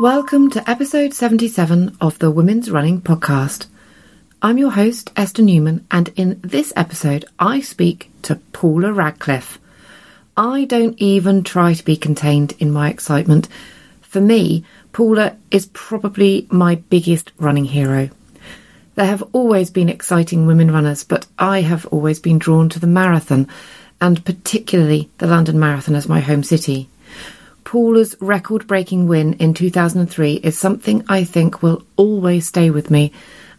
Welcome to episode 77 of the Women's Running Podcast. I'm your host, Esther Newman, and in this episode, I speak to Paula Radcliffe. I don't even try to be contained in my excitement. For me, Paula is probably my biggest running hero. There have always been exciting women runners, but I have always been drawn to the marathon, and particularly the London Marathon as my home city. Paula's record breaking win in 2003 is something I think will always stay with me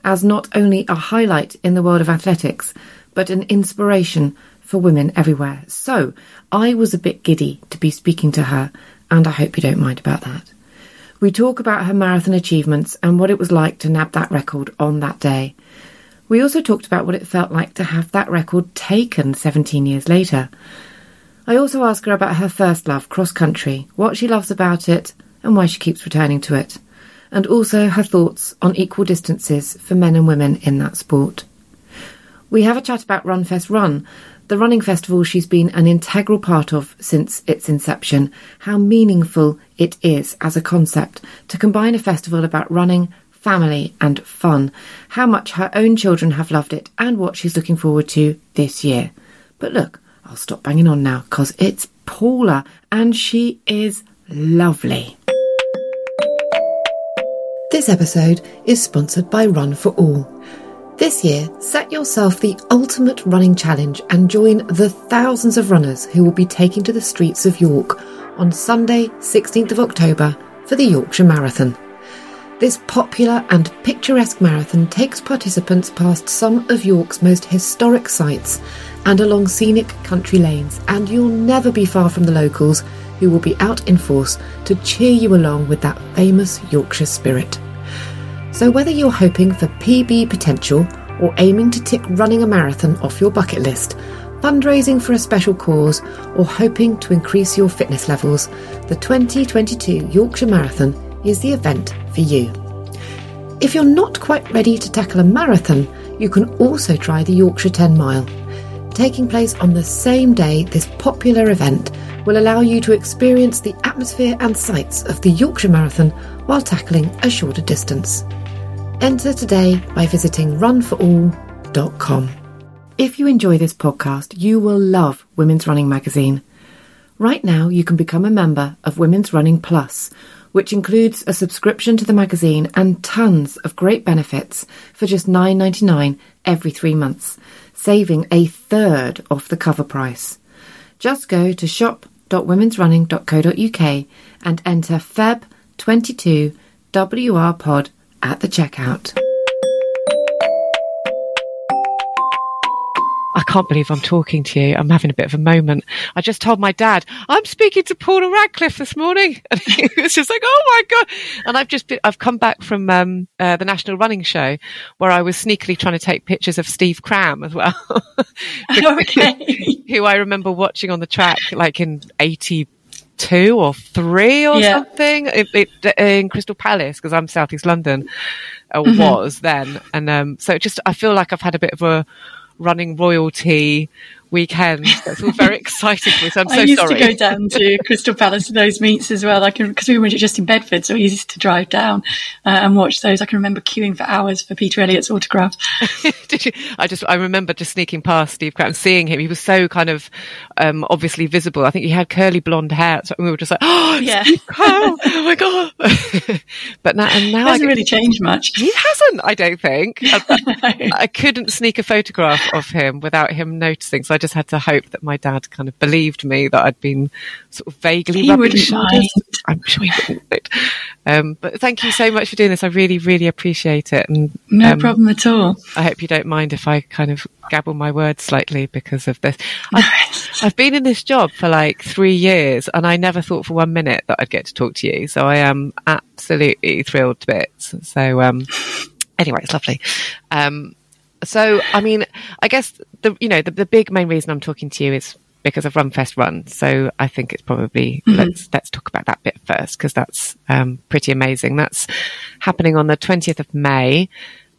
as not only a highlight in the world of athletics, but an inspiration for women everywhere. So I was a bit giddy to be speaking to her, and I hope you don't mind about that. We talk about her marathon achievements and what it was like to nab that record on that day. We also talked about what it felt like to have that record taken 17 years later. I also ask her about her first love, cross country, what she loves about it, and why she keeps returning to it, and also her thoughts on equal distances for men and women in that sport. We have a chat about RunFestRun, the running festival she's been an integral part of since its inception, how meaningful it is as a concept to combine a festival about running, family, and fun, how much her own children have loved it, and what she's looking forward to this year. But look, I'll stop banging on now because it's Paula and she is lovely. This episode is sponsored by Run for All. This year, set yourself the ultimate running challenge and join the thousands of runners who will be taking to the streets of York on Sunday, 16th of October for the Yorkshire Marathon. This popular and picturesque marathon takes participants past some of York's most historic sites and along scenic country lanes, and you'll never be far from the locals who will be out in force to cheer you along with that famous Yorkshire spirit. So, whether you're hoping for PB potential or aiming to tick running a marathon off your bucket list, fundraising for a special cause, or hoping to increase your fitness levels, the 2022 Yorkshire Marathon is the event for you. If you're not quite ready to tackle a marathon, you can also try the Yorkshire 10 Mile. Taking place on the same day, this popular event will allow you to experience the atmosphere and sights of the Yorkshire Marathon while tackling a shorter distance. Enter today by visiting runforall.com. If you enjoy this podcast, you will love Women's Running Magazine. Right now, you can become a member of Women's Running Plus, which includes a subscription to the magazine and tons of great benefits for just $9.99 every three months, saving a third off the cover price. Just go to shop.womensrunning.co.uk and enter FEB22 WRPod at the checkout. Can't believe I'm talking to you. I'm having a bit of a moment. I just told my dad, I'm speaking to Paula Radcliffe this morning. And he was just like, oh my God. And I've just been, I've come back from, um, uh, the National Running Show where I was sneakily trying to take pictures of Steve Cram as well. who I remember watching on the track like in 80, two or three or Yeah. something it, it, in Crystal Palace because I'm Southeast London or Mm-hmm. was then, and um, so it just I feel like I've had a bit of a running royalty weekend. That's all very exciting for me. So I'm so I used sorry. to go down to Crystal Palace for those meets as well. I can because we were just in Bedford, so we used to drive down uh, and watch those. I can remember queuing for hours for Peter Elliott's autograph. Did you? I just I remember just sneaking past Steve Crouch and seeing him. He was so kind of um, obviously visible. I think he had curly blonde hair, so we were just like, oh, Yeah. Steve oh my god! but now and now I Hasn't get- really changed much. he hasn't. I don't think. I, I couldn't sneak a photograph of him without him noticing. So I just had to hope that my dad kind of believed me that I'd been sort of vaguely He wouldn't I'm sure he wouldn't. Um, but thank you so much for doing this. I really, really appreciate it. And No um, problem at all. I hope you don't mind if I kind of gabble my words slightly because of this. I've, I've been in this job for like three years and I never thought for one minute that I'd get to talk to you. So I am absolutely thrilled to bits. So, um, anyway, it's lovely. Um, so, I mean, I guess the, you know, the, the big main reason I'm talking to you is because of RunFestRun. So I think it's probably, let's, let's talk about that bit first because that's, um, pretty amazing. That's happening on the 20th of May.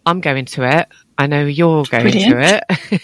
I'm going to it. I know you're going Brilliant. to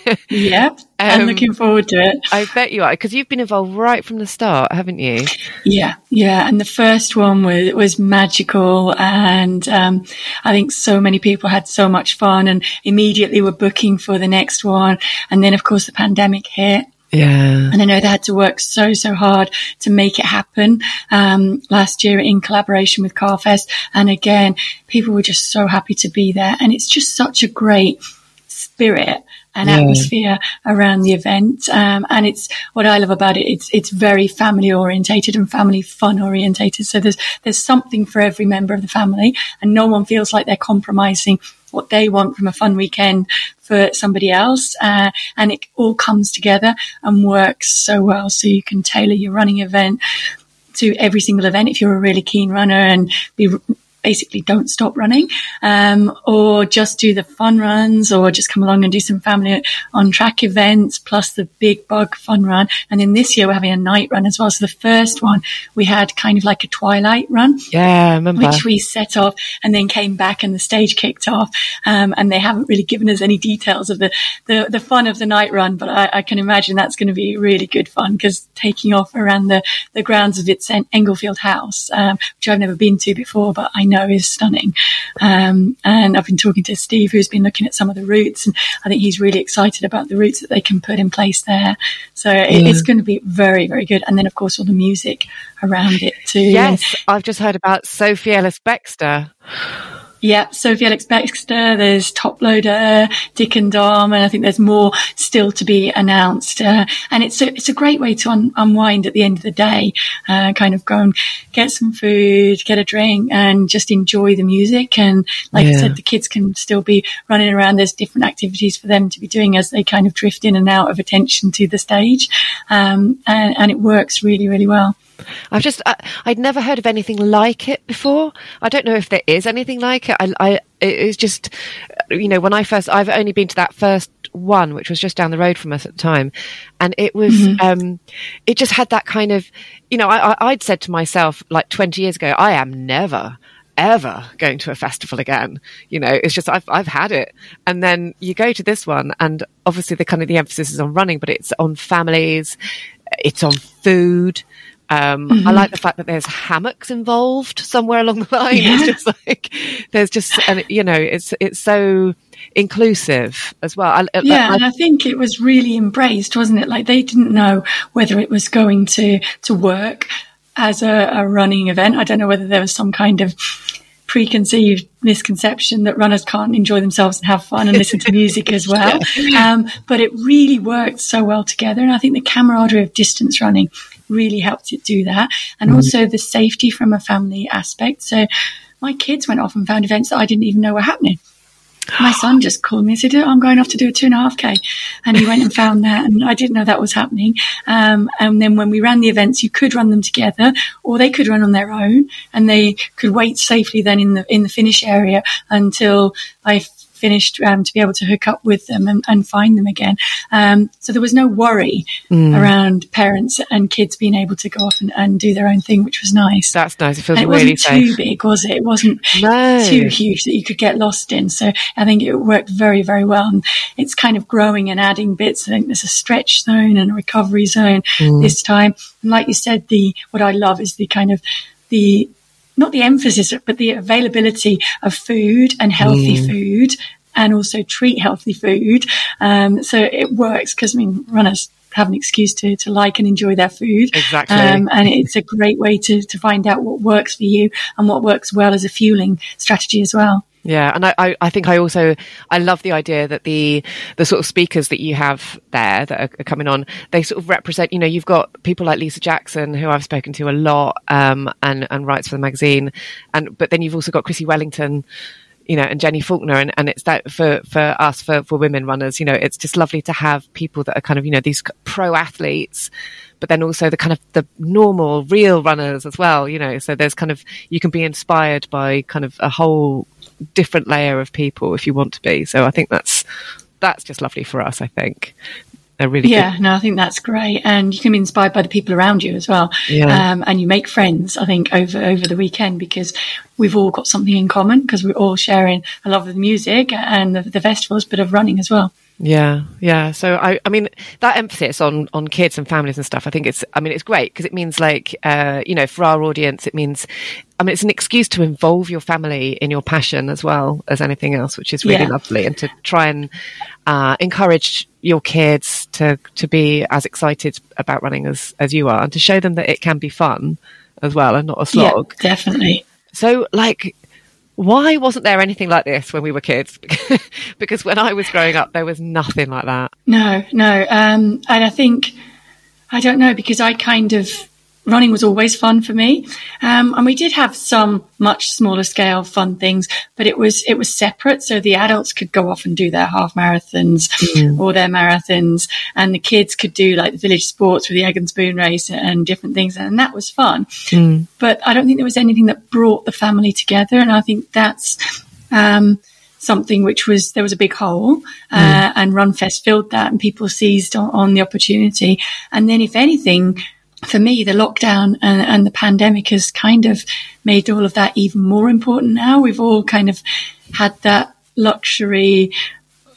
it. Yep, I'm Um, looking forward to it. I bet you are because you've been involved right from the start, haven't you? Yeah, yeah. And the first one was was magical, and um, I think so many people had so much fun, and immediately were booking for the next one. And then, of course, the pandemic hit. Yeah. And I know they had to work so, so hard to make it happen um, last year in collaboration with Carfest. And again, people were just so happy to be there. And it's just such a great spirit and Yeah. atmosphere around the event. Um, and it's what I love about it. It's, it's very family orientated and family fun orientated. So there's, there's something for every member of the family and no one feels like they're compromising what they want from a fun weekend for somebody else. Uh, and it all comes together and works so well. So you can tailor your running event to every single event if you're a really keen runner and be basically don't stop running um, or just do the fun runs or just come along and do some family on track events plus the big bug fun run and then this year we're having a night run as well so the first one we had kind of like a twilight run Yeah, I remember. which we set off and then came back and the stage kicked off. Um, and they haven't really given us any details of the, the, the fun of the night run, but I, I can imagine that's going to be really good fun because taking off around the, the grounds of its Englefield House, um, which I've never been to before, but I know is stunning. Um, and I've been talking to Steve, who's been looking at some of the routes, and I think he's really excited about the routes that they can put in place there. So it, it's going to be very, very good. And then, of course, all the music around it too. yes, I've just heard about Sophie Ellis Bextor. Yeah, Sophie Ellis Bextor, there's Toploader, Dick and Dom, and I think there's more still to be announced. Uh, and it's a, it's a great way to un- unwind at the end of the day, uh, kind of go and get some food, get a drink and just enjoy the music. And like I said, the kids can still be running around. There's different activities for them to be doing as they kind of drift in and out of attention to the stage. Um, and, and it works really, really well. I've just, I, I'd never heard of anything like it before. I don't know if there is anything like it. I, I, it's just, you know, when I first, I've only been to that first one, which was just down the road from us at the time. And it was, um, it just had that kind of, you know, I, I, I'd said to myself like 20 years ago, I am never, ever going to a festival again. You know, it's just, I've, I've had it. And then you go to this one and obviously the kind of the emphasis is on running, but it's on families, it's on food. Um, I like the fact that there's hammocks involved somewhere along the line. It's just like there's just, and you know, it's it's so inclusive as well. I, Yeah, I- and I think it was really embraced, wasn't it? Like they didn't know whether it was going to to work as a, a running event. I don't know whether there was some kind of preconceived misconception that runners can't enjoy themselves and have fun and listen to music as well. Um, but it really worked so well together, and I think the camaraderie of distance running really helped it do that, and also the safety from a family aspect. So. My kids went off and found events that I didn't even know were happening my son just called me and said, "Oh, I'm going off to do a two and a half K. And he went and found that. And I didn't know that was happening. Um, and then when we ran the events, you could run them together or they could run on their own and they could wait safely then in the, in the finish area until I finished um, to be able to hook up with them and, and find them again. Um, so there was no worry Mm. around parents and kids being able to go off and, and do their own thing, which was nice. That's nice. It feels And it really wasn't safe. too big, was it? It wasn't No. too huge that you could get lost in. So I think it worked very, very well. And it's kind of growing and adding bits. I think there's a stretch zone and a recovery zone Mm. this time. And like you said, the what I love is the kind of the not the emphasis, but the availability of food and healthy Mm. food and also treat healthy food. Um, so it works because I mean, runners have an excuse to, to like and enjoy their food. Exactly. Um, and it's a great way to, to find out what works for you and what works well as a fueling strategy as well. Yeah, and I, I, think I also I love the idea that the the sort of speakers that you have there that are, are coming on, they sort of represent. You know, you've got people like Lisa Jackson, who I've spoken to a lot, um, and and writes for the magazine, and but then you've also got Chrissie Wellington, you know, and Jenny Faulkner, and, and it's that for for us for for women runners, you know, it's just lovely to have people that are kind of you know these pro athletes but then also the kind of the normal real runners as well you know. So there's kind of you can be inspired by kind of a whole different layer of people if you want to be. So i think that's that's just lovely for us i think they're really Yeah, good. no, I think that's great, and you can be inspired by the people around you as well. Yeah. Um, and you make friends, I think, over over the weekend because we've all got something in common because we're all sharing a love of the music and the, the festivals, but of running as well. Yeah, yeah. So I, I mean, that emphasis on on kids and families and stuff. I think it's, I mean, it's great because it means like, uh, you know, for our audience, it means, I mean, it's an excuse to involve your family in your passion as well as anything else, which is really Yeah. lovely, and to try and uh, encourage your kids to to be as excited about running as as you are, and to show them that it can be fun as well and not a slog. Yeah, definitely. So, like, why wasn't there anything like this when we were kids? because when I was growing up, there was nothing like that. No, no. Um, and I think, I don't know, because I kind of, running was always fun for me. Um, and we did have some much smaller scale fun things, but it was, it was separate. So the adults could go off and do their half marathons or their marathons and the kids could do like the village sports with the egg and spoon race and different things. And that was fun. But I don't think there was anything that brought the family together. And I think that's, um, something which was there was a big hole uh, and runfest filled that and people seized on, on the opportunity and then if anything for me the lockdown and, and the pandemic has kind of made all of that even more important now we've all kind of had that luxury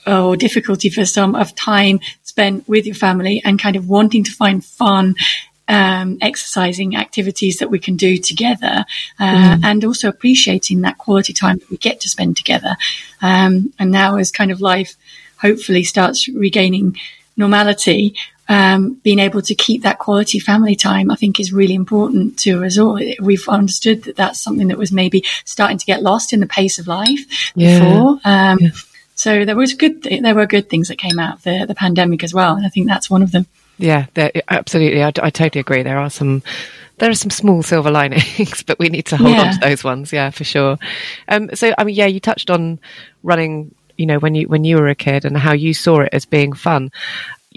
or difficulty for some of time spent with your family and kind of wanting to find fun um, exercising activities that we can do together, uh, and also appreciating that quality time that we get to spend together. Um, and now, as kind of life hopefully starts regaining normality, um, being able to keep that quality family time, I think, is really important to us all. We've understood that that's something that was maybe starting to get lost in the pace of life Yeah. before. Um, So there was good. Th- there were good things that came out of the, the pandemic as well, and I think that's one of them. Yeah, absolutely. I, I totally agree. There are some, there are some small silver linings, but we need to hold on to those ones. Yeah, for sure. Um, so, I mean, yeah, you touched on running, you know, when you, when you were a kid and how you saw it as being fun.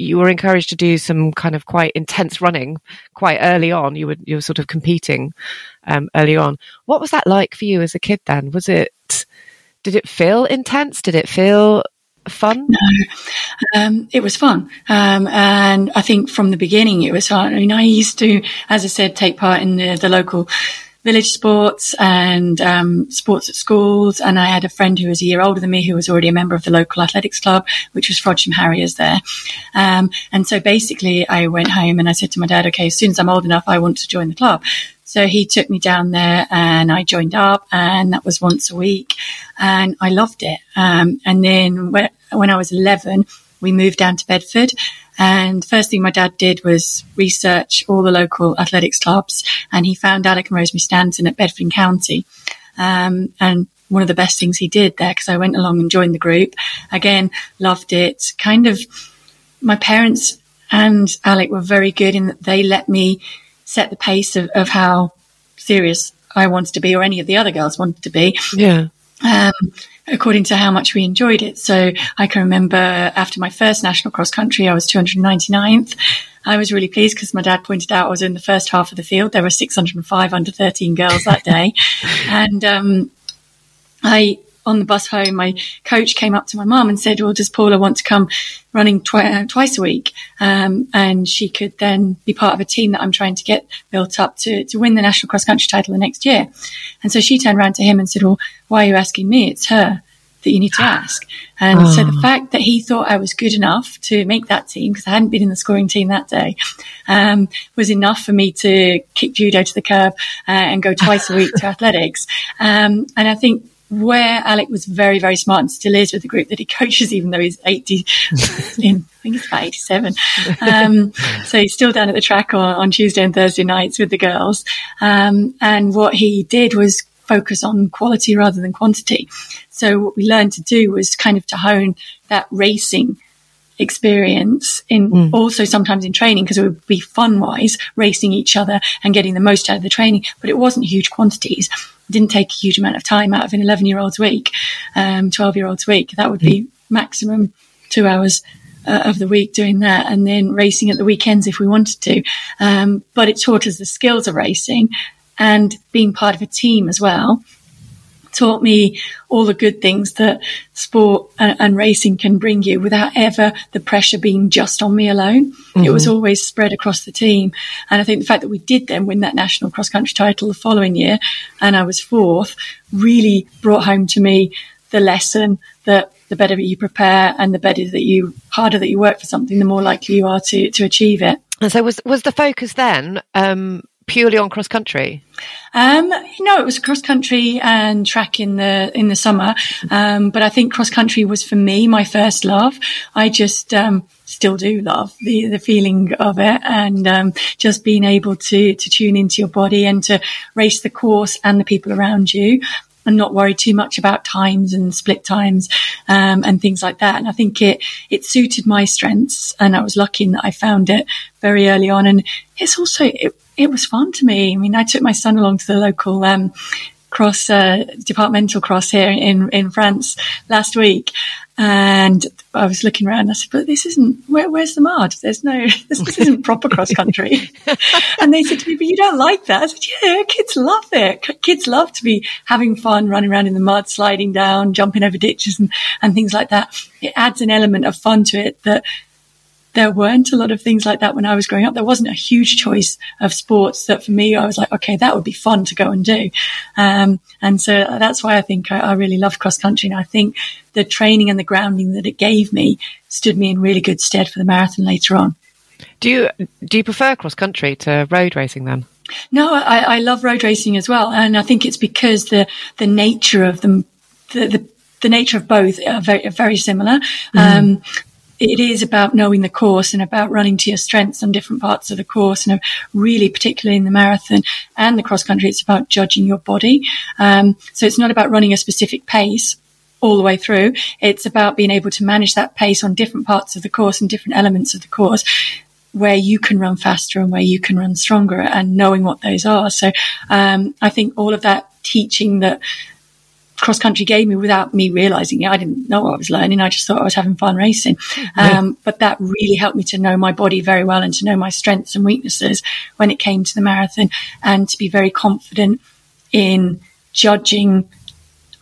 You were encouraged to do some kind of quite intense running quite early on. You were, you were sort of competing, um, early on. What was that like for you as a kid then? Was it, did it feel intense? Did it feel fun? Um, it was fun. Um, and I think from the beginning it was fun. I mean, I used to, as I said, take part in the, the local village sports and um, sports at schools. And I had a friend who was a year older than me who was already a member of the local athletics club, which was Frodsham Harriers there. Um, and so basically I went home and I said to my dad, okay, as soon as I'm old enough, I want to join the club. So he took me down there and I joined up and that was once a week and I loved it. Um, and then when, when I was 11, we moved down to Bedford. And the first thing my dad did was research all the local athletics clubs and he found Alec and Rosemary Stanton at Bedford County. Um, and one of the best things he did there, because I went along and joined the group. Again, loved it. Kind of, my parents and Alec were very good in that they let me set the pace of, of how serious I wanted to be, or any of the other girls wanted to be Yeah. um, according to how much we enjoyed it. So I can remember after my first national cross country, I was 299th. I was really pleased because my dad pointed out I was in the first half of the field. There were 605 under 13 girls that day. and, um, I on the bus home, my coach came up to my mum and said, well, does Paula want to come running twi- uh, twice a week? Um, and she could then be part of a team that I'm trying to get built up to, to win the national cross country title the next year. And so she turned around to him and said, well, why are you asking me? It's her that you need to ask. And oh. so the fact that he thought I was good enough to make that team, because I hadn't been in the scoring team that day, um, was enough for me to kick judo to the curb uh, and go twice a week to athletics. Um, and I think where Alec was very, very smart and still is with the group that he coaches, even though he's 80, in, I think he's about 87. Um, so he's still down at the track on, on, Tuesday and Thursday nights with the girls. Um, and what he did was focus on quality rather than quantity. So what we learned to do was kind of to hone that racing experience in mm. also sometimes in training because it would be fun wise racing each other and getting the most out of the training, but it wasn't huge quantities. Didn't take a huge amount of time out of an 11 year old's week, um, 12 year old's week. That would be maximum two hours uh, of the week doing that and then racing at the weekends if we wanted to. Um, but it taught us the skills of racing and being part of a team as well taught me all the good things that sport and, and, racing can bring you without ever the pressure being just on me alone. Mm-hmm. It was mm-hmm. always spread across the team. And I think the fact that we did then win that national cross country title the following year and I was fourth really brought home to me the lesson that the better that you prepare and the better that you, harder that you work for something, the more likely you are to, to achieve it. And so was, was the focus then, um, purely on cross country? Um, no, it was cross country and track in the in the summer. Um, but I think cross country was for me my first love. I just um, still do love the the feeling of it, and um, just being able to to tune into your body and to race the course and the people around you and not worry too much about times and split times um, and things like that. And I think it it suited my strengths, and I was lucky in that I found it very early on. And it's also it, it was fun to me. I mean, I took my son along to the local um, cross uh, departmental cross here in in France last week, and I was looking around. And I said, "But this isn't where, where's the mud? There's no this, this isn't proper cross country." and they said to me, "But you don't like that?" I said, "Yeah, kids love it. Kids love to be having fun, running around in the mud, sliding down, jumping over ditches, and and things like that. It adds an element of fun to it that." There weren't a lot of things like that when I was growing up. There wasn't a huge choice of sports that for me, I was like, okay, that would be fun to go and do. Um, and so that's why I think I, I really love cross country. And I think the training and the grounding that it gave me stood me in really good stead for the marathon later on. Do you, do you prefer cross country to road racing then? No, I, I love road racing as well. And I think it's because the, the nature of them, the, the the nature of both are very, very similar. Mm. Um, it is about knowing the course and about running to your strengths on different parts of the course. And really, particularly in the marathon and the cross country, it's about judging your body. Um, so it's not about running a specific pace all the way through. It's about being able to manage that pace on different parts of the course and different elements of the course where you can run faster and where you can run stronger and knowing what those are. So, um, I think all of that teaching that cross country gave me without me realizing it. I didn't know what I was learning. I just thought I was having fun racing. Um, but that really helped me to know my body very well and to know my strengths and weaknesses when it came to the marathon and to be very confident in judging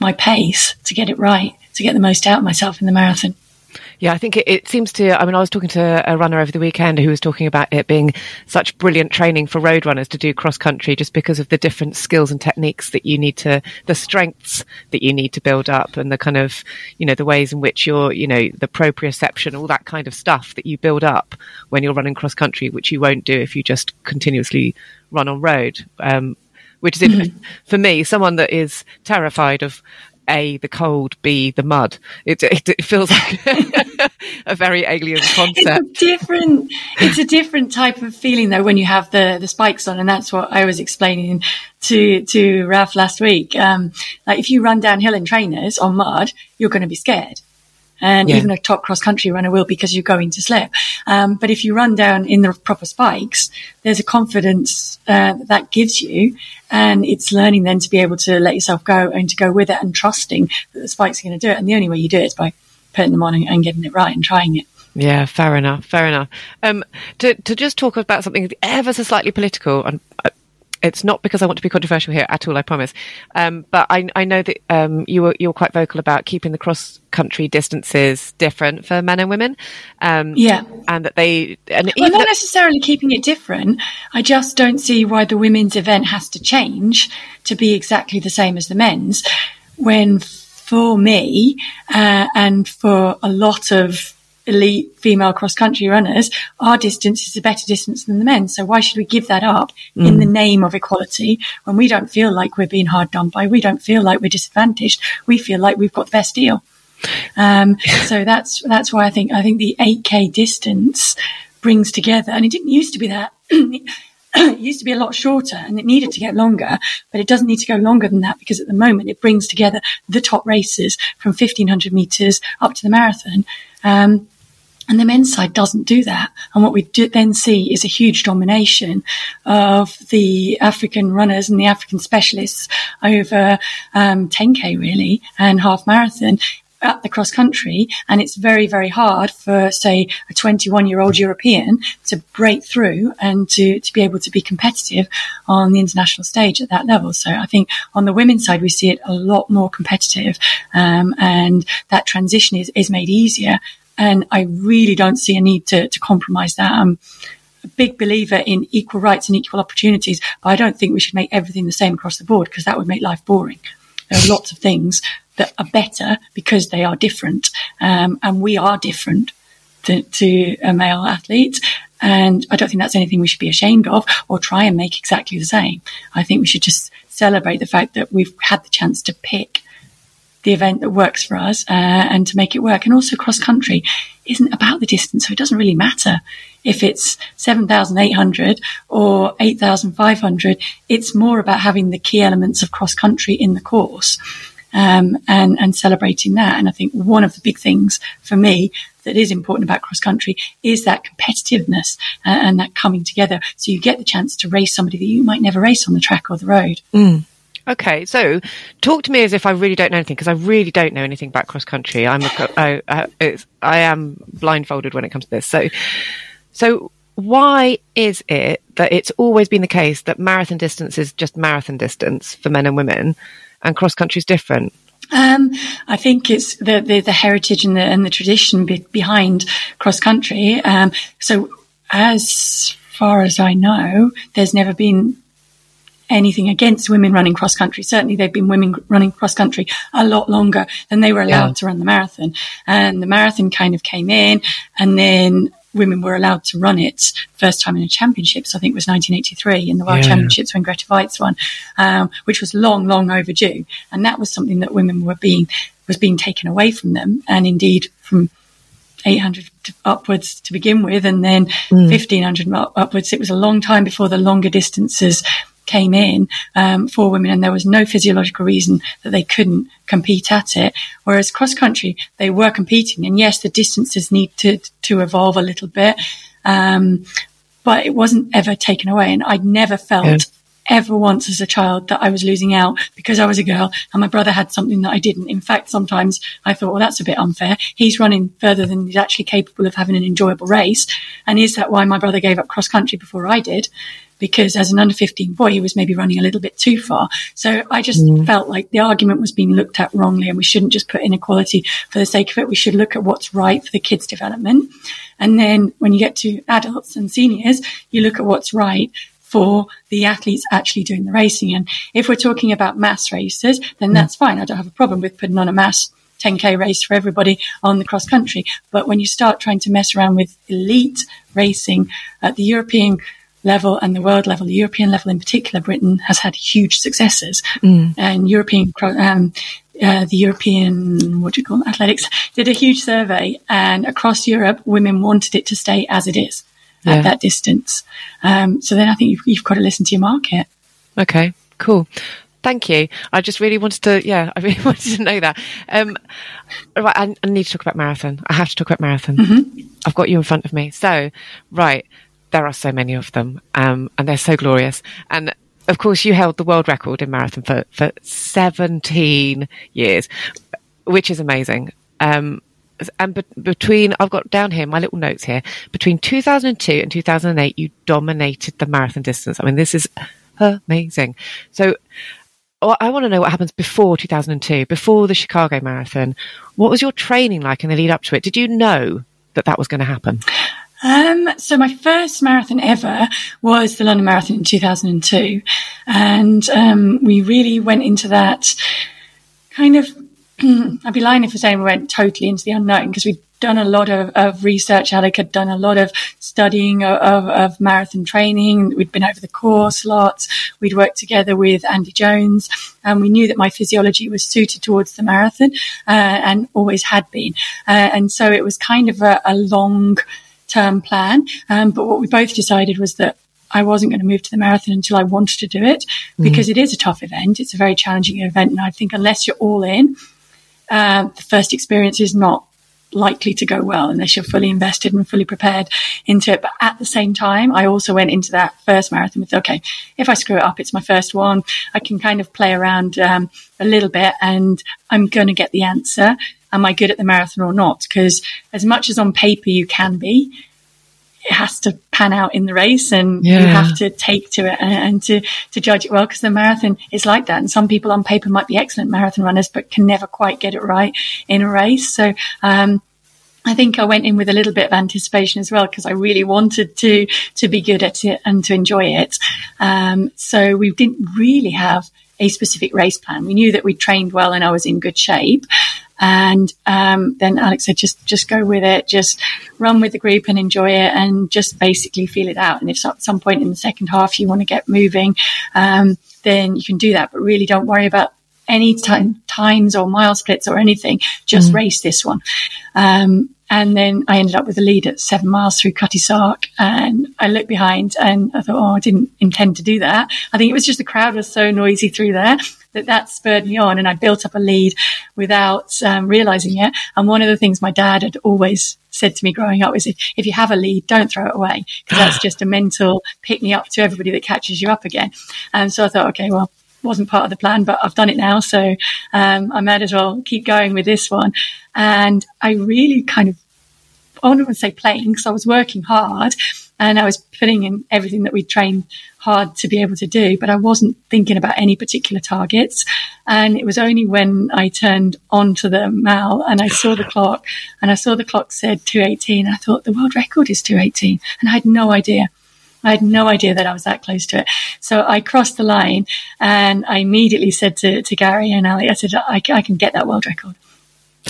my pace to get it right, to get the most out of myself in the marathon. Yeah, I think it, it, seems to. I mean, I was talking to a runner over the weekend who was talking about it being such brilliant training for road runners to do cross country just because of the different skills and techniques that you need to, the strengths that you need to build up and the kind of, you know, the ways in which you're, you know, the proprioception, all that kind of stuff that you build up when you're running cross country, which you won't do if you just continuously run on road. Um, which is mm-hmm. for me, someone that is terrified of a, the cold, B, the mud. It, it, it feels like a very alien concept. It's a different, it's a different type of feeling though when you have the, the spikes on. And that's what I was explaining to, to Ralph last week. Um, like if you run downhill in trainers on mud, you're going to be scared. And yeah. even a top cross country runner will because you're going to slip. Um, but if you run down in the proper spikes, there's a confidence uh, that gives you, and it's learning then to be able to let yourself go and to go with it and trusting that the spikes are going to do it. And the only way you do it is by putting them on and, and getting it right and trying it. Yeah, fair enough. Fair enough. Um, to to just talk about something ever so slightly political, and uh, it's not because I want to be controversial here at all. I promise. Um, but I, I know that um, you were you were quite vocal about keeping the cross country distances different for men and women. Um, yeah, and that they and well, not necessarily keeping it different. I just don't see why the women's event has to change to be exactly the same as the men's. When for me uh, and for a lot of elite female cross country runners, our distance is a better distance than the men. So why should we give that up mm. in the name of equality when we don't feel like we're being hard done by? We don't feel like we're disadvantaged. We feel like we've got the best deal. Um, so that's, that's why I think, I think the 8k distance brings together, and it didn't used to be that. it used to be a lot shorter and it needed to get longer, but it doesn't need to go longer than that because at the moment it brings together the top races from 1500 meters up to the marathon. Um, and the men's side doesn't do that. And what we then see is a huge domination of the African runners and the African specialists over um, 10K really and half marathon at the cross country and it's very, very hard for, say, a 21 year old European to break through and to, to be able to be competitive on the international stage at that level. So I think on the women's side, we see it a lot more competitive. Um, and that transition is, is made easier. And I really don't see a need to, to compromise that. I'm a big believer in equal rights and equal opportunities, but I don't think we should make everything the same across the board because that would make life boring. There are lots of things that are better because they are different. Um, and we are different to, to a male athlete. And I don't think that's anything we should be ashamed of or try and make exactly the same. I think we should just celebrate the fact that we've had the chance to pick the event that works for us uh, and to make it work. And also cross country isn't about the distance, so it doesn't really matter if it's 7,800 or 8,500. It's more about having the key elements of cross country in the course um, and and celebrating that. And I think one of the big things for me that is important about cross country is that competitiveness uh, and that coming together. So you get the chance to race somebody that you might never race on the track or the road. Mm. Okay, so talk to me as if I really don't know anything because I really don't know anything about cross country. I'm I am blindfolded when it comes to this. So, so why is it that it's always been the case that marathon distance is just marathon distance for men and women, and cross country is different? Um, I think it's the, the, the, heritage and the, and the tradition be, behind cross country. Um, so as far as I know, there's never been anything against women running cross country. Certainly they've been women running cross country a lot longer than they were allowed yeah. to run the marathon. And the marathon kind of came in and then women were allowed to run it first time in a championships. I think it was 1983 in the World yeah. Championships when Greta Waitz won, um, which was long, long overdue. And that was something that women were being, was being taken away from them. And indeed from 800 upwards to begin with, and then mm. 1500 upwards. It was a long time before the longer distances came in um, for women, and there was no physiological reason that they couldn't compete at it. Whereas cross country, they were competing, and yes, the distances need to to evolve a little bit, um, but it wasn't ever taken away, and I'd never felt. Yeah. Ever once as a child that I was losing out because I was a girl and my brother had something that I didn't. In fact, sometimes I thought, well, that's a bit unfair. He's running further than he's actually capable of having an enjoyable race. And is that why my brother gave up cross country before I did? Because as an under 15 boy, he was maybe running a little bit too far. So I just mm. felt like the argument was being looked at wrongly and we shouldn't just put inequality for the sake of it. We should look at what's right for the kids' development. And then when you get to adults and seniors, you look at what's right for the athletes actually doing the racing. And if we're talking about mass races, then mm. that's fine. I don't have a problem with putting on a mass 10k race for everybody on the cross country. But when you start trying to mess around with elite racing at the European level and the world level, the European level in particular, Britain has had huge successes. Mm. And European, um, uh, the European, what do you call it, athletics, did a huge survey and across Europe, women wanted it to stay as it is yeah. at that distance. Um, so then I think you've, you've got to listen to your market. Okay, cool. Thank you. I just really wanted to, yeah, I really wanted to know that. Um, right, I, I, need to talk about marathon. I have to talk about marathon. Mm-hmm. I've got you in front of me. So, right, there are so many of them, um, and they're so glorious. And of course, you held the world record in marathon for, for 17 years, which is amazing. Um, and be- between, I've got down here my little notes here, between 2002 and 2008, you dominated the marathon distance. I mean, this is amazing. So I want to know what happens before 2002, before the Chicago Marathon. What was your training like in the lead up to it? Did you know that that was going to happen? Um, so my first marathon ever was the London Marathon in 2002. And, um, we really went into that kind of, I'd be lying if I say we went totally into the unknown because we'd done a lot of, of research. Alec had done a lot of studying of, of, of, marathon training. We'd been over the course lots. We'd worked together with Andy Jones and we knew that my physiology was suited towards the marathon, uh, and always had been. Uh, and so it was kind of a, a long, term plan. Um, but what we both decided was that I wasn't going to move to the marathon until I wanted to do it mm-hmm. because mm. it is a tough event. It's a very challenging event. And I think unless you're all in, uh, the first experience is not likely to go well unless you're fully invested and fully prepared into it. But at the same time, I also went into that first marathon with, okay, if I screw it up, it's my first one. I can kind of play around um, a little bit and I'm going to get the answer am I good at the marathon or not? Because as much as on paper you can be, it has to pan out in the race and yeah. you have to take to it and, and to, to judge it well because the marathon is like that. And some people on paper might be excellent marathon runners, but can never quite get it right in a race. So, um, I think I went in with a little bit of anticipation as well because I really wanted to to be good at it and to enjoy it. Um, so we didn't really have a specific race plan. We knew that we trained well and I was in good shape. And um, then Alec said, just just go with it, just run with the group and enjoy it, and just basically feel it out. And if at some point in the second half you want to get moving, um, then you can do that. But really, don't worry about any time, times or mile splits or anything. Just mm. race this one. Um, and then I ended up with a lead at seven miles through Cutty Sark. And I looked behind and I thought, oh, I didn't intend to do that. I think it was just the crowd was so noisy through there that that spurred me on and I built up a lead without um, realizing it. And one of the things my dad had always said to me growing up was if, if you have a lead, don't throw it away because that's just a mental pick me up to everybody that catches you up again. And so I thought, okay, well, it wasn't part of the plan, but I've done it now. So, um, I might as well keep going with this one. And I really kind of, I don't want to say playing because I was working hard and I was putting in everything that we trained hard to be able to do, but I wasn't thinking about any particular targets. And it was only when I turned onto the Mall and I saw the clock and I saw the clock said 218. I thought the world record is 218 and I had no idea. I had no idea that I was that close to it. So I crossed the line and I immediately said to, to Gary and Ali, I said, I, I can get that world record.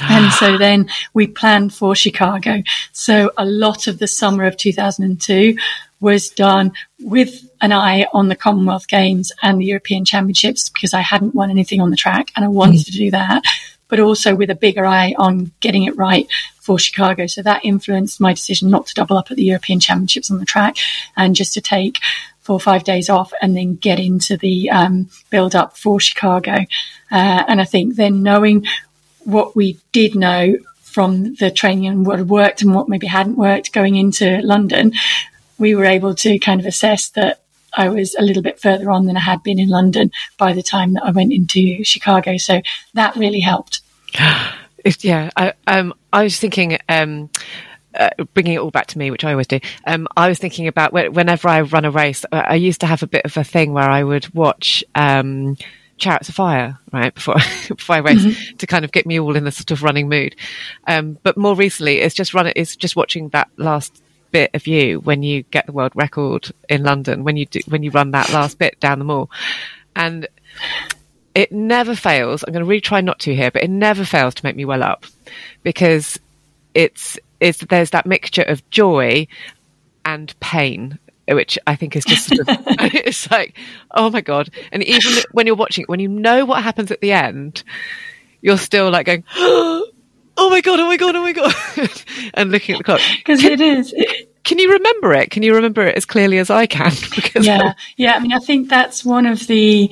And so then we planned for Chicago. So a lot of the summer of 2002 was done with an eye on the Commonwealth Games and the European Championships because I hadn't won anything on the track and I wanted mm. to do that, but also with a bigger eye on getting it right for Chicago. So that influenced my decision not to double up at the European Championships on the track and just to take four or five days off and then get into the um, build up for Chicago. Uh, and I think then knowing what we did know from the training and what had worked and what maybe hadn't worked going into London, we were able to kind of assess that I was a little bit further on than I had been in London by the time that I went into Chicago. So that really helped. yeah, I, um, I was thinking, um, uh, bringing it all back to me, which I always do. Um, I was thinking about whenever I run a race, I used to have a bit of a thing where I would watch um, Chariots of Fire, right, before, before I race mm-hmm. to kind of get me all in the sort of running mood. Um, but more recently, it's just run, it's just watching that last bit of you when you get the world record in London, when you do, when you run that last bit down the mall. And it never fails. I'm going to really try not to here, but it never fails to make me well up because it's, it's, there's that mixture of joy and pain which I think is just sort of, it's like, oh my God. And even when you're watching it, when you know what happens at the end, you're still like going, oh my God, oh my God, oh my God. and looking at the clock. Because it is. Can you remember it? Can you remember it as clearly as I can? Because yeah. Yeah. I mean, I think that's one of the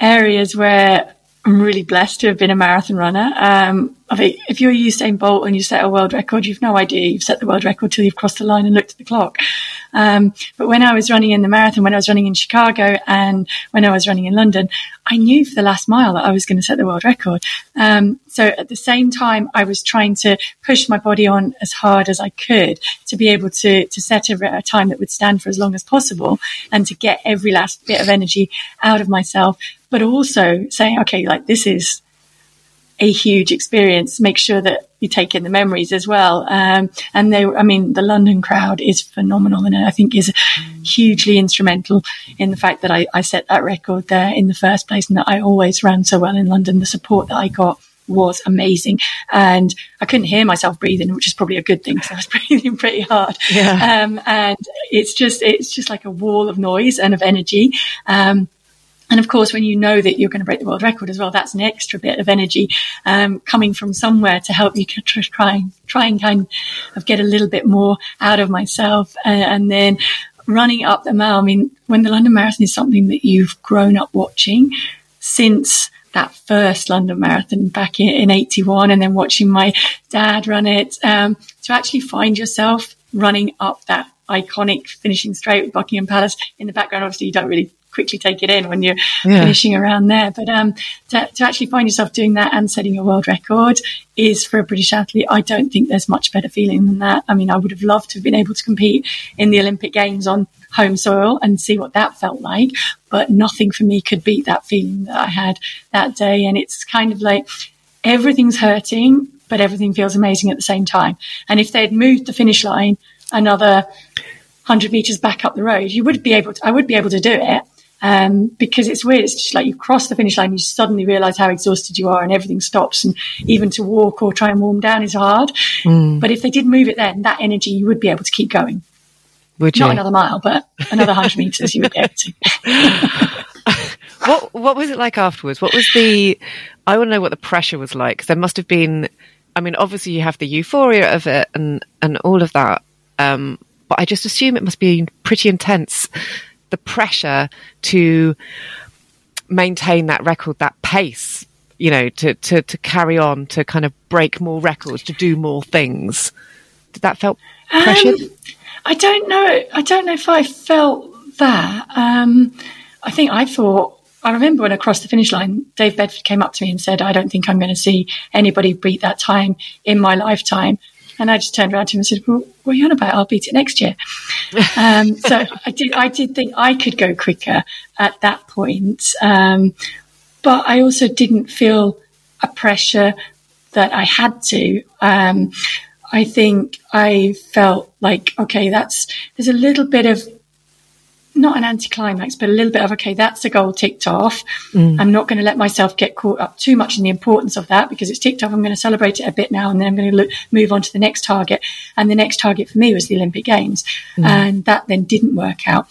areas where I'm really blessed to have been a marathon runner. Um, I think if you're Usain Bolt and you set a world record, you've no idea you've set the world record till you've crossed the line and looked at the clock. Um, but when I was running in the marathon, when I was running in Chicago and when I was running in London, I knew for the last mile that I was going to set the world record. Um, so at the same time, I was trying to push my body on as hard as I could to be able to, to set a, a time that would stand for as long as possible and to get every last bit of energy out of myself, but also saying, okay, like this is, a huge experience. Make sure that you take in the memories as well. Um, and they, I mean, the London crowd is phenomenal and I think is hugely instrumental in the fact that I, I set that record there in the first place and that I always ran so well in London. The support that I got was amazing. And I couldn't hear myself breathing, which is probably a good thing because I was breathing pretty hard. Yeah. Um, and it's just, it's just like a wall of noise and of energy. Um, and of course, when you know that you're going to break the world record as well, that's an extra bit of energy um, coming from somewhere to help you try, try and kind of get a little bit more out of myself. Uh, and then running up the mile. I mean, when the London Marathon is something that you've grown up watching since that first London Marathon back in, in 81 and then watching my dad run it, um, to actually find yourself running up that iconic finishing straight with Buckingham Palace in the background. Obviously, you don't really quickly take it in when you're yeah. finishing around there. But um, to, to, actually find yourself doing that and setting a world record is for a British athlete. I don't think there's much better feeling than that. I mean, I would have loved to have been able to compete in the Olympic Games on home soil and see what that felt like. But nothing for me could beat that feeling that I had that day. And it's kind of like everything's hurting, but everything feels amazing at the same time. And if they'd moved the finish line another 100 meters back up the road, you would be able to, I would be able to do it. Um, because it's weird. It's just like you cross the finish line, you suddenly realize how exhausted you are and everything stops. And even to walk or try and warm down is hard. Mm. But if they did move it then, that energy, you would be able to keep going. Would Not another mile, but another hundred meters, you would be able to. what What was it like afterwards? What was the? I want to know what the pressure was like. There must have been. I mean, obviously you have the euphoria of it and and all of that. Um, but I just assume it must be pretty intense the pressure to maintain that record, that pace, you know, to, to, to carry on, to kind of break more records, to do more things. Did that felt pressured? Um, I don't know. I don't know if I felt that. Um, I think I thought, I remember when I crossed the finish line, Dave Bedford came up to me and said, I don't think I'm going to see anybody beat that time in my lifetime. And I just turned around to him and said, well, what are you on about? I'll beat it next year. um, so I did, I did think I could go quicker at that point. Um, but I also didn't feel a pressure that I had to. Um, I think I felt like, okay, that's, there's a little bit of not an anticlimax, but a little bit of, okay, that's a goal ticked off. Mm. I'm not going to let myself get caught up too much in the importance of that because it's ticked off. I'm going to celebrate it a bit now and then I'm going to look, move on to the next target. And the next target for me was the Olympic Games. Mm. And that then didn't work out.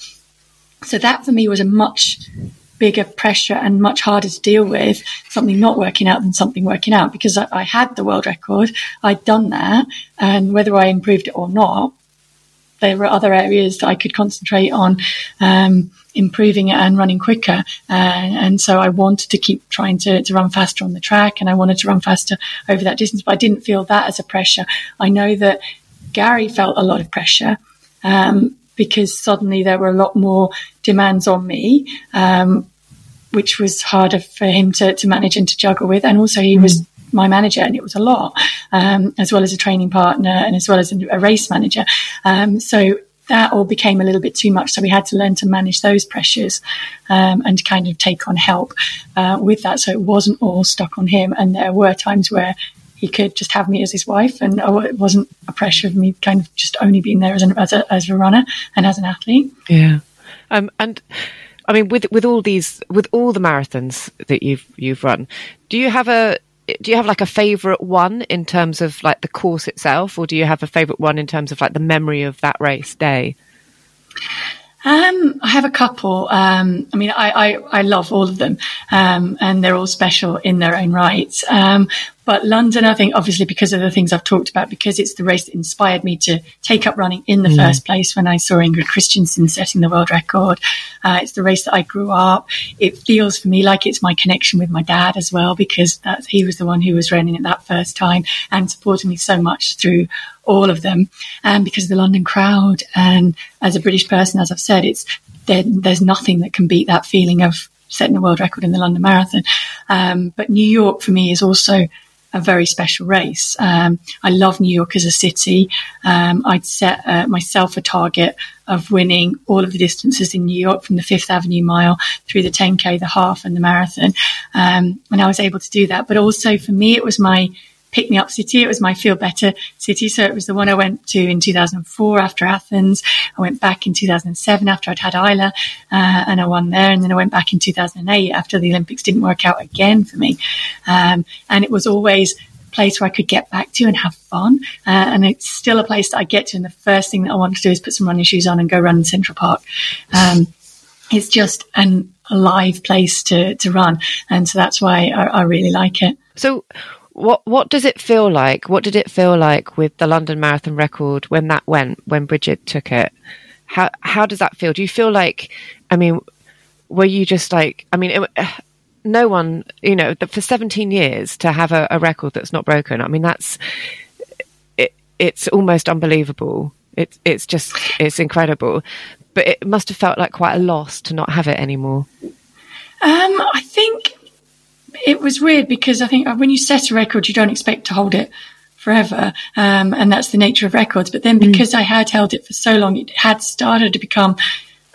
So that for me was a much bigger pressure and much harder to deal with something not working out than something working out because I, I had the world record. I'd done that and whether I improved it or not, there were other areas that I could concentrate on um, improving and running quicker. Uh, and so I wanted to keep trying to, to run faster on the track and I wanted to run faster over that distance, but I didn't feel that as a pressure. I know that Gary felt a lot of pressure. Um, because suddenly there were a lot more demands on me, um, which was harder for him to, to manage and to juggle with. And also he mm. was my manager, and it was a lot, um, as well as a training partner and as well as a, race manager. Um, so that all became a little bit too much. So we had to learn to manage those pressures um, and kind of take on help uh, with that. So it wasn't all stuck on him. And there were times where he could just have me as his wife, and oh, it wasn't a pressure of me kind of just only being there as, an, as, a, as a runner and as an athlete. Yeah, um, and. I mean, with with all these, with all the marathons that you've you've run, do you have a do you have like a favorite one in terms of like the course itself, or do you have a favorite one in terms of like the memory of that race day? Um, I have a couple. Um, I mean, I, I, I, love all of them, um, and they're all special in their own right. But London, I think, obviously because of the things I've talked about, because it's the race that inspired me to take up running in the mm. first place when I saw Ingrid Kristiansen setting the world record. Uh, it's the race that I grew up. It feels for me like it's my connection with my dad as well, because that's, he was the one who was running it that first time and supported me so much through all of them. And because of the London crowd. And as a British person, as I've said, it's there, there's nothing that can beat that feeling of setting a world record in the London Marathon. Um, but New York for me is also a very special race. Um, I love New York as a city. Um, I'd set uh, myself a target of winning all of the distances in New York from the Fifth Avenue mile through the 10K, the half, and the marathon. Um, and I was able to do that. But also for me, it was my pick me up city. It was my feel better city. So it was the one I went to in 2004 after Athens. I went back in 2007 after I'd had Isla, uh, and I won there. And then I went back in 2008 after the Olympics didn't work out again for me. Um, and it was always a place where I could get back to and have fun. Uh, and it's still a place that I get to. And the first thing that I want to do is put some running shoes on and go run in Central Park. Um, it's just an alive place to, to run. And so that's why I, I really like it. So what what does it feel like? What did it feel like with the London Marathon record when that went when Brigid took it? How how does that feel? Do you feel like I mean were you just like I mean it, no one you know for 17 years to have a, a record that's not broken. I mean that's it, it's almost unbelievable. It's it's just it's incredible. But it must have felt like quite a loss to not have it anymore. Um, I it was weird because I think when you set a record, you don't expect to hold it forever. Um, and that's the nature of records. But then mm. because mm. I had held it for so long, it had started to become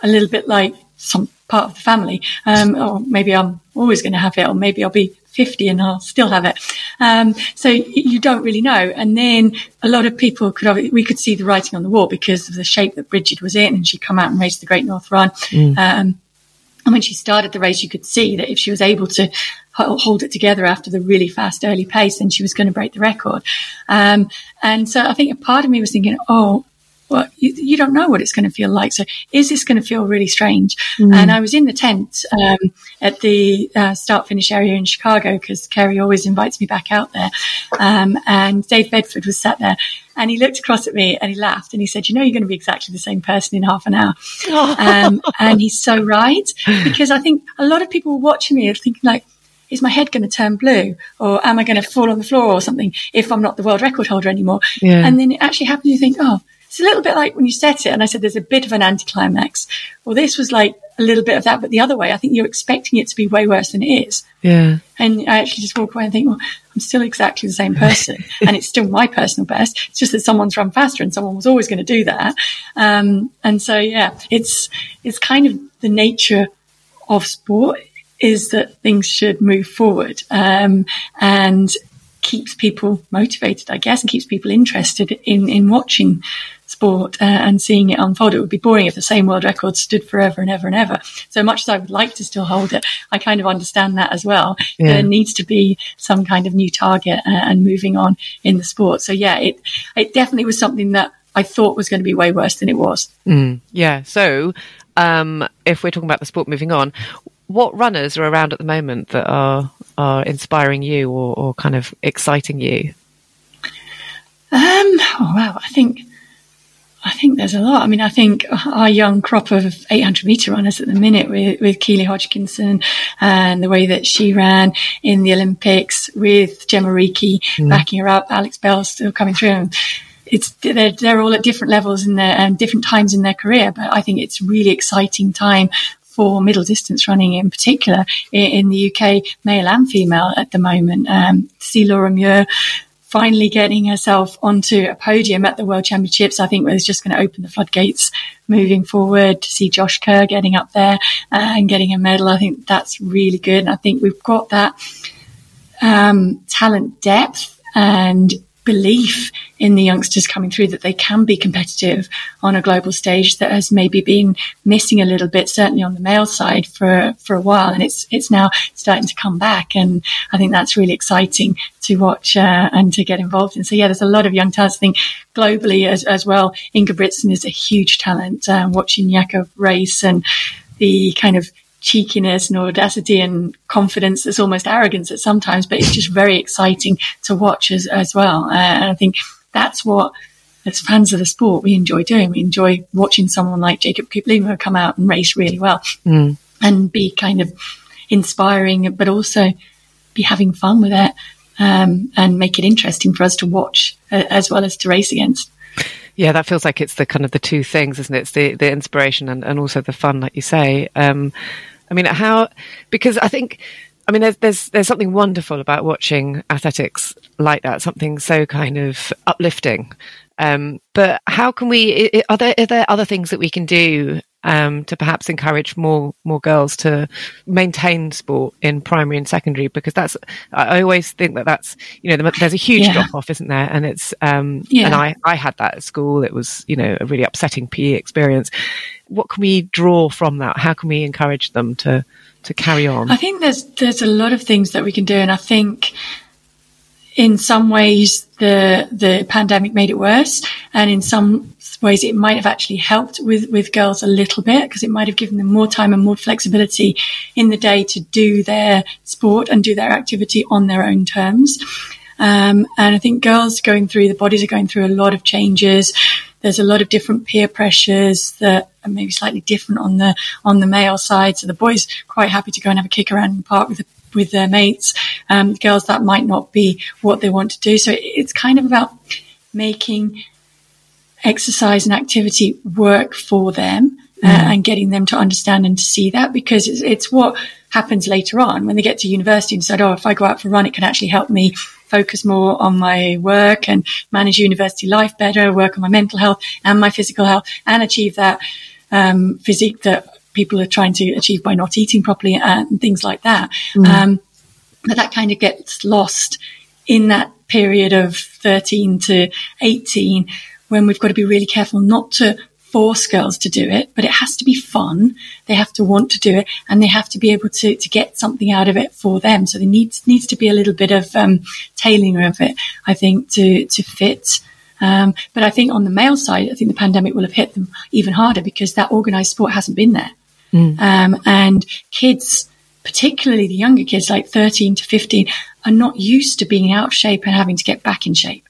a little bit like some part of the family. Um, or maybe I'm always going to have it, or maybe I'll be 50 and I'll still have it. Um, so you don't really know. And then a lot of people could, we could see the writing on the wall because of the shape that Brigid was in and she'd come out and race the Great North Run. Mm. Um, and when she started the race, you could see that if she was able to hold it together after the really fast early pace, and she was going to break the record. Um, and so I think a part of me was thinking, oh, well, you, you, don't know what it's going to feel like. So is this going to feel really strange? Mm. And I was in the tent um, at the uh, start finish area in Chicago because Carey always invites me back out there. Um, and Dave Bedford was sat there and he looked across at me and he laughed and he said, you know, you're going to be exactly the same person in half an hour. um, and he's so right because I think a lot of people watching me are thinking like, is my head going to turn blue or am I going to fall on the floor or something if I'm not the world record holder anymore? Yeah. And then it actually happens. You think, oh, it's a little bit like when you set it. And I said, there's a bit of an anticlimax. Well, this was like a little bit of that, but the other way, I think you're expecting it to be way worse than it is. Yeah. And I actually just walk away and think, well, I'm still exactly the same person and it's still my personal best. It's just that someone's run faster and someone was always going to do that. Um, and so, yeah, it's, it's kind of the nature of sport is that things should move forward. Um, and keeps people motivated, I guess, and keeps people interested in, in watching sport uh, and seeing it unfold. It would be boring if the same world record stood forever and ever and ever. So much as I would like to still hold it, I kind of understand that as well. Yeah. There needs to be some kind of new target uh, and moving on in the sport. So yeah, it, it definitely was something that I thought was going to be way worse than it was. Mm, yeah. So, um, if we're talking about the sport moving on, what runners are around at the moment that are are inspiring you or, or kind of exciting you? Um, oh wow, I think I think there's a lot. I mean, I think our young crop of 800 meter runners at the minute with, with Keely Hodgkinson and the way that she ran in the Olympics with Jemma Reekie mm. backing her up, Alex Bell still coming through. It's they're, they're all at different levels in their and different times in their career, but I think it's really exciting time for middle distance running in particular in, the UK, male and female at the moment. Um, see Laura Muir finally getting herself onto a podium at the World Championships, I think was just going to open the floodgates moving forward to see Josh Kerr getting up there uh, and getting a medal. I think that's really good. And I think we've got that um, talent depth and belief in the youngsters coming through that they can be competitive on a global stage that has maybe been missing a little bit, certainly on the male side for, for a while. And it's, it's now starting to come back. And I think that's really exciting to watch uh, and to get involved in. So yeah, there's a lot of young talents. I think globally as, as well, Ingebrigtsen is a huge talent. Uh, watching Jakob race and the kind of cheekiness and audacity and confidence that's almost arrogance at sometimes, but it's just very exciting to watch as, as well. Uh, and I think that's what, as fans of the sport, we enjoy doing. We enjoy watching someone like Jacob Kiplimo come out and race really well mm. and be kind of inspiring, but also be having fun with it um, and make it interesting for us to watch uh, as well as to race against. Yeah, that feels like it's the kind of the two things, isn't it? It's the, the inspiration and, and also the fun, like you say. Um, I mean, how, because I think, I mean, there's, there's, there's something wonderful about watching athletics like that, something so kind of uplifting. Um, but how can we, are there, are there other things that we can do um, to perhaps encourage more more girls to maintain sport in primary and secondary because that's I always think that that's you know there's a huge yeah. drop off isn't there? And it's um, yeah. and I I had that at school. It was you know a really upsetting PE experience. What can we draw from that? How can we encourage them to to carry on? I think there's there's a lot of things that we can do and I think in some ways the the pandemic made it worse and in some ways it might have actually helped with with girls a little bit because it might have given them more time and more flexibility in the day to do their sport and do their activity on their own terms um, and I think girls going through the bodies are going through a lot of changes there's a lot of different peer pressures that are maybe slightly different on the on the male side so the boys quite happy to go and have a kick around in the park with with their mates. Um, girls that might not be what they want to do. So it's kind of about making exercise and activity work for them uh, mm. and getting them to understand and to see that because it's, it's, what happens later on when they get to university and said, Oh, if I go out for a run, it can actually help me focus more on my work and manage university life better, work on my mental health and my physical health and achieve that um, physique that people are trying to achieve by not eating properly and things like that. Mm. Um, but that kind of gets lost in that period of 13 to 18 when we've got to be really careful not to force girls to do it, but it has to be fun. They have to want to do it and they have to be able to, to get something out of it for them. So there needs, needs to be a little bit of, um, tailoring of it, I think, to, to fit um, but I think on the male side, I think the pandemic will have hit them even harder because that organized sport hasn't been there. Mm. Um, and kids, particularly the younger kids, like 13 to 15, are not used to being out of shape and having to get back in shape.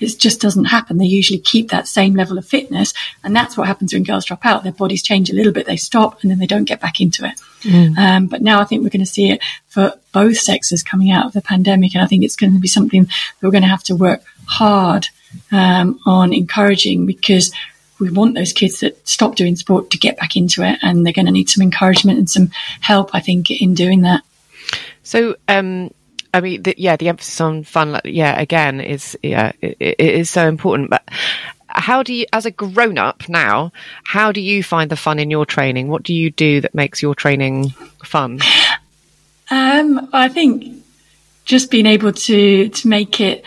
It just doesn't happen. They usually keep that same level of fitness. And that's what happens when girls drop out. Their bodies change a little bit. They stop and then they don't get back into it. Mm. Um, but now I think we're going to see it for both sexes coming out of the pandemic. And I think it's going to be something that we're going to have to work hard um, on encouraging because we want those kids that stop doing sport to get back into it, and they're going to need some encouragement and some help, I think, in doing that. So, um, I mean, the, yeah, the emphasis on fun, yeah, again, is yeah, it, it is so important. But how do you, as a grown up now, how do you find the fun in your training? What do you do that makes your training fun? Um, I think just being able to to make it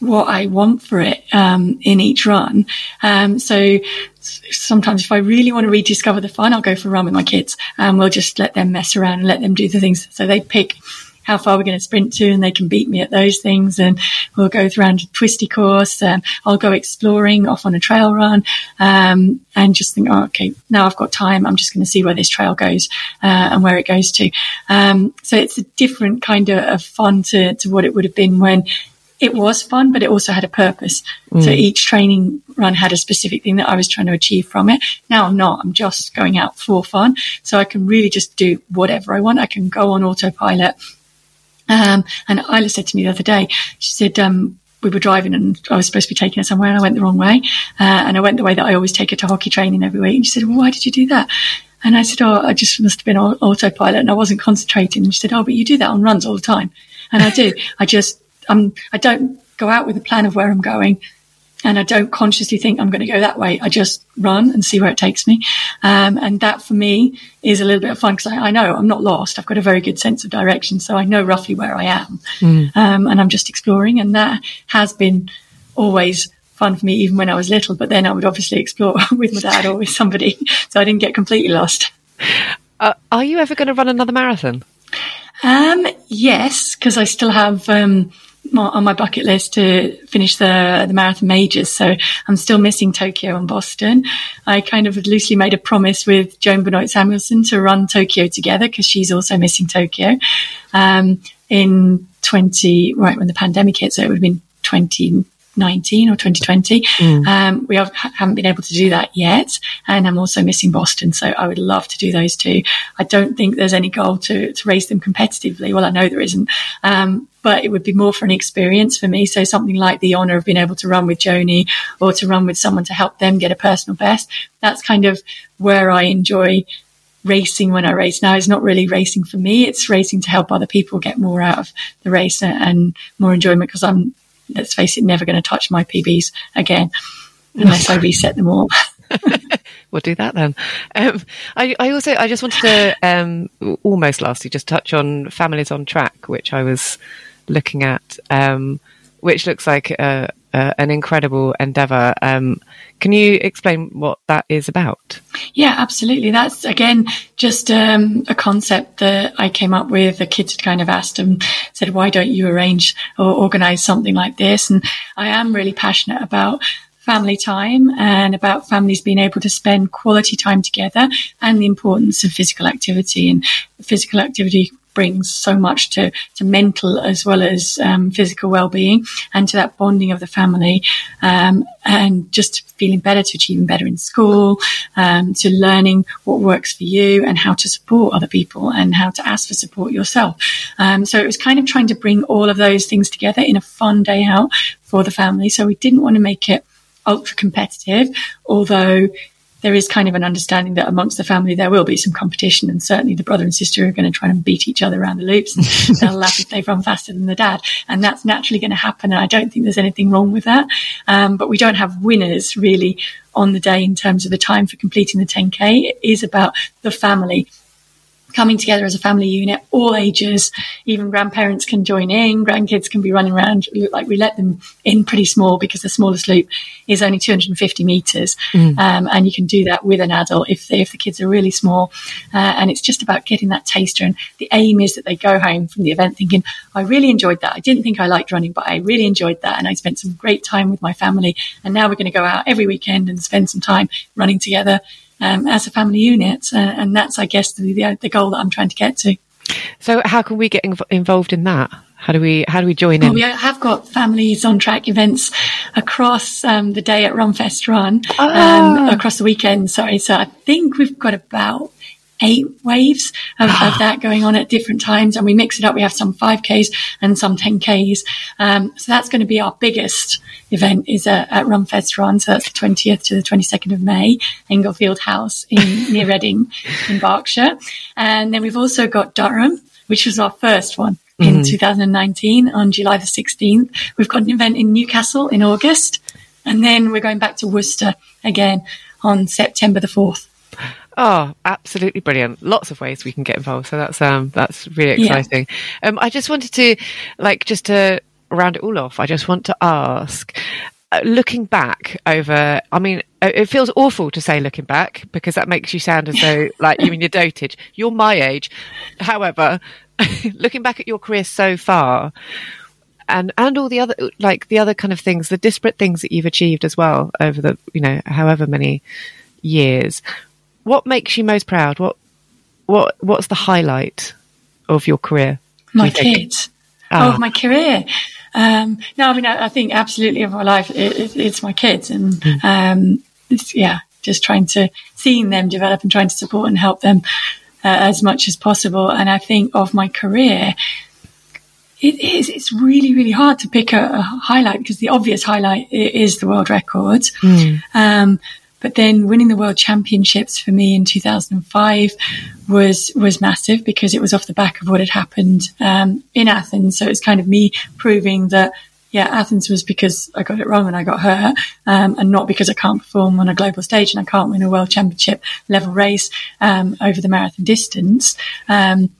what I want for it um, in each run. Um, so sometimes if I really want to rediscover the fun, I'll go for a run with my kids and we'll just let them mess around and let them do the things. So they pick how far we're going to sprint to and they can beat me at those things. And we'll go around a twisty course. Um, I'll go exploring off on a trail run, um, and just think, oh, okay, now I've got time. I'm just going to see where this trail goes, uh, and where it goes to. Um, so it's a different kind of, of fun to, to what it would have been when it was fun, but it also had a purpose. Mm. So each training run had a specific thing that I was trying to achieve from it. Now I'm not. I'm just going out for fun. So I can really just do whatever I want. I can go on autopilot. Um, and Isla said to me the other day, she said, um, we were driving and I was supposed to be taking her somewhere and I went the wrong way. Uh, and I went the way that I always take her to hockey training every week. And she said, well, why did you do that? And I said, oh, I just must have been autopilot and I wasn't concentrating. And she said, oh, but you do that on runs all the time. And I do. I just I'm, I don't go out with a plan of where I'm going and I don't consciously think I'm going to go that way. I just run and see where it takes me. Um, and that for me is a little bit of fun because I, I, know I'm not lost. I've got a very good sense of direction. So I know roughly where I am. Mm. Um, and I'm just exploring. And that has been always fun for me, even when I was little. But then I would obviously explore with my dad or with somebody. So I didn't get completely lost. Uh, are you ever going to run another marathon? Um, yes, because I still have on my bucket list to finish the, the marathon majors. So I'm still missing Tokyo and Boston. I kind of loosely made a promise with Joan Benoit Samuelson to run Tokyo together because she's also missing Tokyo. Um, in 20, right when the pandemic hit. So it would have been 20, 2019 or 2020. Mm. Um, we have, not been able to do that yet. And I'm also missing Boston. So I would love to do those two. I don't think there's any goal to, to race them competitively. Well, I know there isn't. Um, but it would be more for an experience for me. So something like the honor of being able to run with Joni or to run with someone to help them get a personal best. That's kind of where I enjoy racing when I race now is not really racing for me. It's racing to help other people get more out of the race and more enjoyment because I'm let's face it, never going to touch my PBs again unless I reset them all. we'll do that then. Um, I, I, also, I just wanted to um, almost lastly just touch on Families on Track, which I was looking at, um, which looks like a, uh, an incredible endeavor. Um, can you explain what that is about? Yeah, absolutely. That's again just um, a concept that I came up with. The kids had kind of asked and said, "Why don't you arrange or organize something like this?" And I am really passionate about family time and about families being able to spend quality time together and the importance of physical activity and physical activity brings so much to, to mental as well as um, physical well-being and to that bonding of the family um, and just feeling better to achieving better in school um, to learning what works for you and how to support other people and how to ask for support yourself. Um, so it was kind of trying to bring all of those things together in a fun day out for the family. So we didn't want to make it ultra competitive although there is kind of an understanding that amongst the family there will be some competition, and certainly the brother and sister are going to try and beat each other around the loops. And they'll laugh if they run faster than the dad, and that's naturally going to happen. And I don't think there's anything wrong with that. Um, but we don't have winners really on the day in terms of the time for completing the 10k. It is about the family coming together as a family unit, all ages, even grandparents can join in, grandkids can be running around. Like we let them in pretty small because the smallest loop is only 250 meters. Mm. Um, and you can do that with an adult if, they, if the kids are really small. Uh, and it's just about getting that taster. And the aim is that they go home from the event thinking, I really enjoyed that. I didn't think I liked running, but I really enjoyed that. And I spent some great time with my family. And now we're going to go out every weekend and spend some time running together um, as a family unit. Uh, and that's, I guess, the, the, the, goal that I'm trying to get to. So, how can we get inv- involved in that? How do we how do we join in? Well, we have got families on track events across um, the day at RunFestRun ah. um, across the weekend. Sorry, so I think we've got about eight waves of, of, ah. that going on at different times. And we mix it up. We have some 5Ks and some 10Ks. Um, so that's going to be our biggest event is at, at RunFestRun. So that's the 20th to the 22nd of May, Englefield House in near Reading in Berkshire. And then we've also got Durham, which was our first one. In mm-hmm. 2019 on July the 16th. We've got an event in Newcastle in August. And then we're going back to Worcester again on September the 4th. Oh, absolutely brilliant! Lots of ways we can get involved. So that's um that's really exciting. Yeah. Um, I just wanted to like just to round it all off. I just want to ask. Uh, looking back over, I mean, uh, it feels awful to say looking back because that makes you sound as though like you mean your dotage. You're my age, however, looking back at your career so far, and and all the other like the other kind of things, the disparate things that you've achieved as well over the you know however many years what makes you most proud? What what what's the highlight of your career? My kids. Ah. Oh, my career. Um, no, I mean, I, I, think absolutely of my life, it, it, it's my kids, and mm. um, yeah, just trying to seeing them develop and trying to support and help them uh, as much as possible. And I think of my career, it is it's really really hard to pick a, a highlight because the obvious highlight is the world records. Mm. Um, but then winning the world championships for me in 2005 was, was massive because it was off the back of what had happened, um, in Athens. So it's kind of me proving that yeah, Athens was because I got it wrong and I got hurt, um, and not because I can't perform on a global stage and I can't win a world championship level race um, over the marathon distance. Um,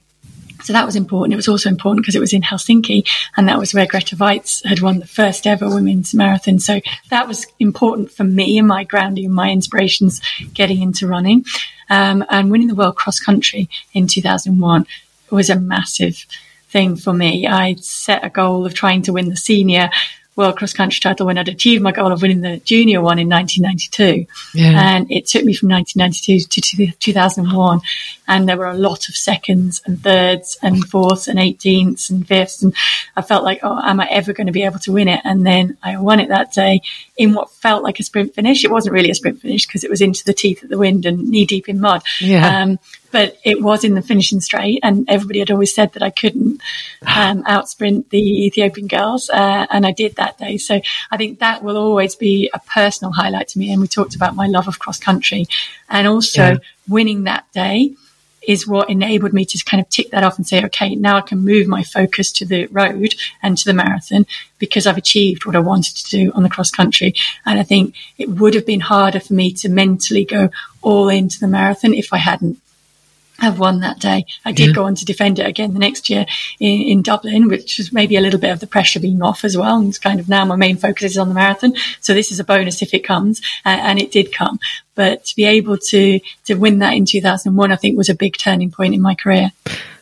so that was important. It was also important because it was in Helsinki and that was where Grete Waitz had won the first ever women's marathon. So that was important for me and my grounding and my inspirations getting into running. Um, and winning the world cross country in 2001 was a massive thing for me. I set a goal of trying to win the senior world cross country title when I'd achieved my goal of winning the junior one in 1992. Yeah. And it took me from 1992 to 2001. And there were a lot of seconds and thirds and fourths and 18ths and fifths. And I felt like, oh, am I ever going to be able to win it? And then I won it that day in what felt like a sprint finish. It wasn't really a sprint finish because it was into the teeth of the wind and knee deep in mud. Yeah. Um, but it was in the finishing straight, and everybody had always said that I couldn't um, outsprint the Ethiopian girls, uh, and I did that day. So I think that will always be a personal highlight to me. And we talked about my love of cross country, and also yeah. winning that day is what enabled me to kind of tick that off and say, okay, now I can move my focus to the road and to the marathon because I've achieved what I wanted to do on the cross country. And I think it would have been harder for me to mentally go all into the marathon if I hadn't have won that day. I did yeah. go on to defend it again the next year in, in, Dublin, which was maybe a little bit of the pressure being off as well. And it's kind of now my main focus is on the marathon. So this is a bonus if it comes, uh, and it did come. But to be able to to win that in 2001, I think was a big turning point in my career.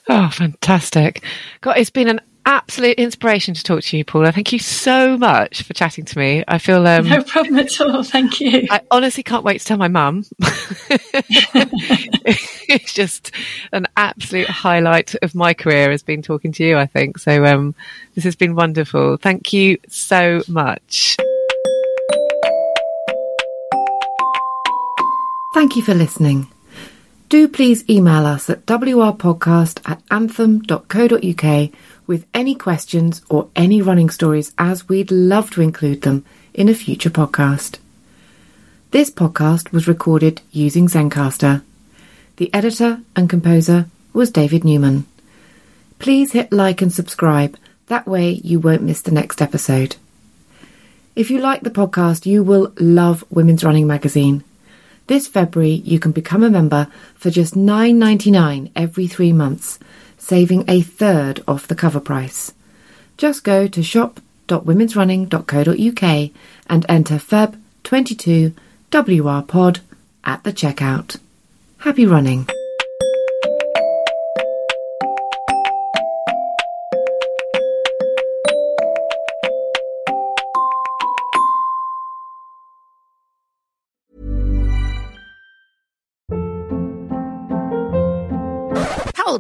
Oh, fantastic. God, it's been an absolute inspiration to talk to you, Paula. Thank you so much for chatting to me. I feel um, no problem at all. Thank you. I honestly can't wait to tell my mum. it's just an absolute highlight of my career has been talking to you. I think so. Um, this has been wonderful. Thank you so much. Thank you for listening. Do please email us at wrpodcast at anthem.co.uk with any questions or any running stories, as we'd love to include them in a future podcast. This podcast was recorded using Zencastr. The editor and composer was David Newman. Please hit like and subscribe, that way you won't miss the next episode. If you like the podcast, you will love Women's Running Magazine. This February, you can become a member for just $9.99 every three months saving a third off the cover price. Just go to shop.womensrunning.co.uk and enter Feb22 WR at the checkout. Happy running!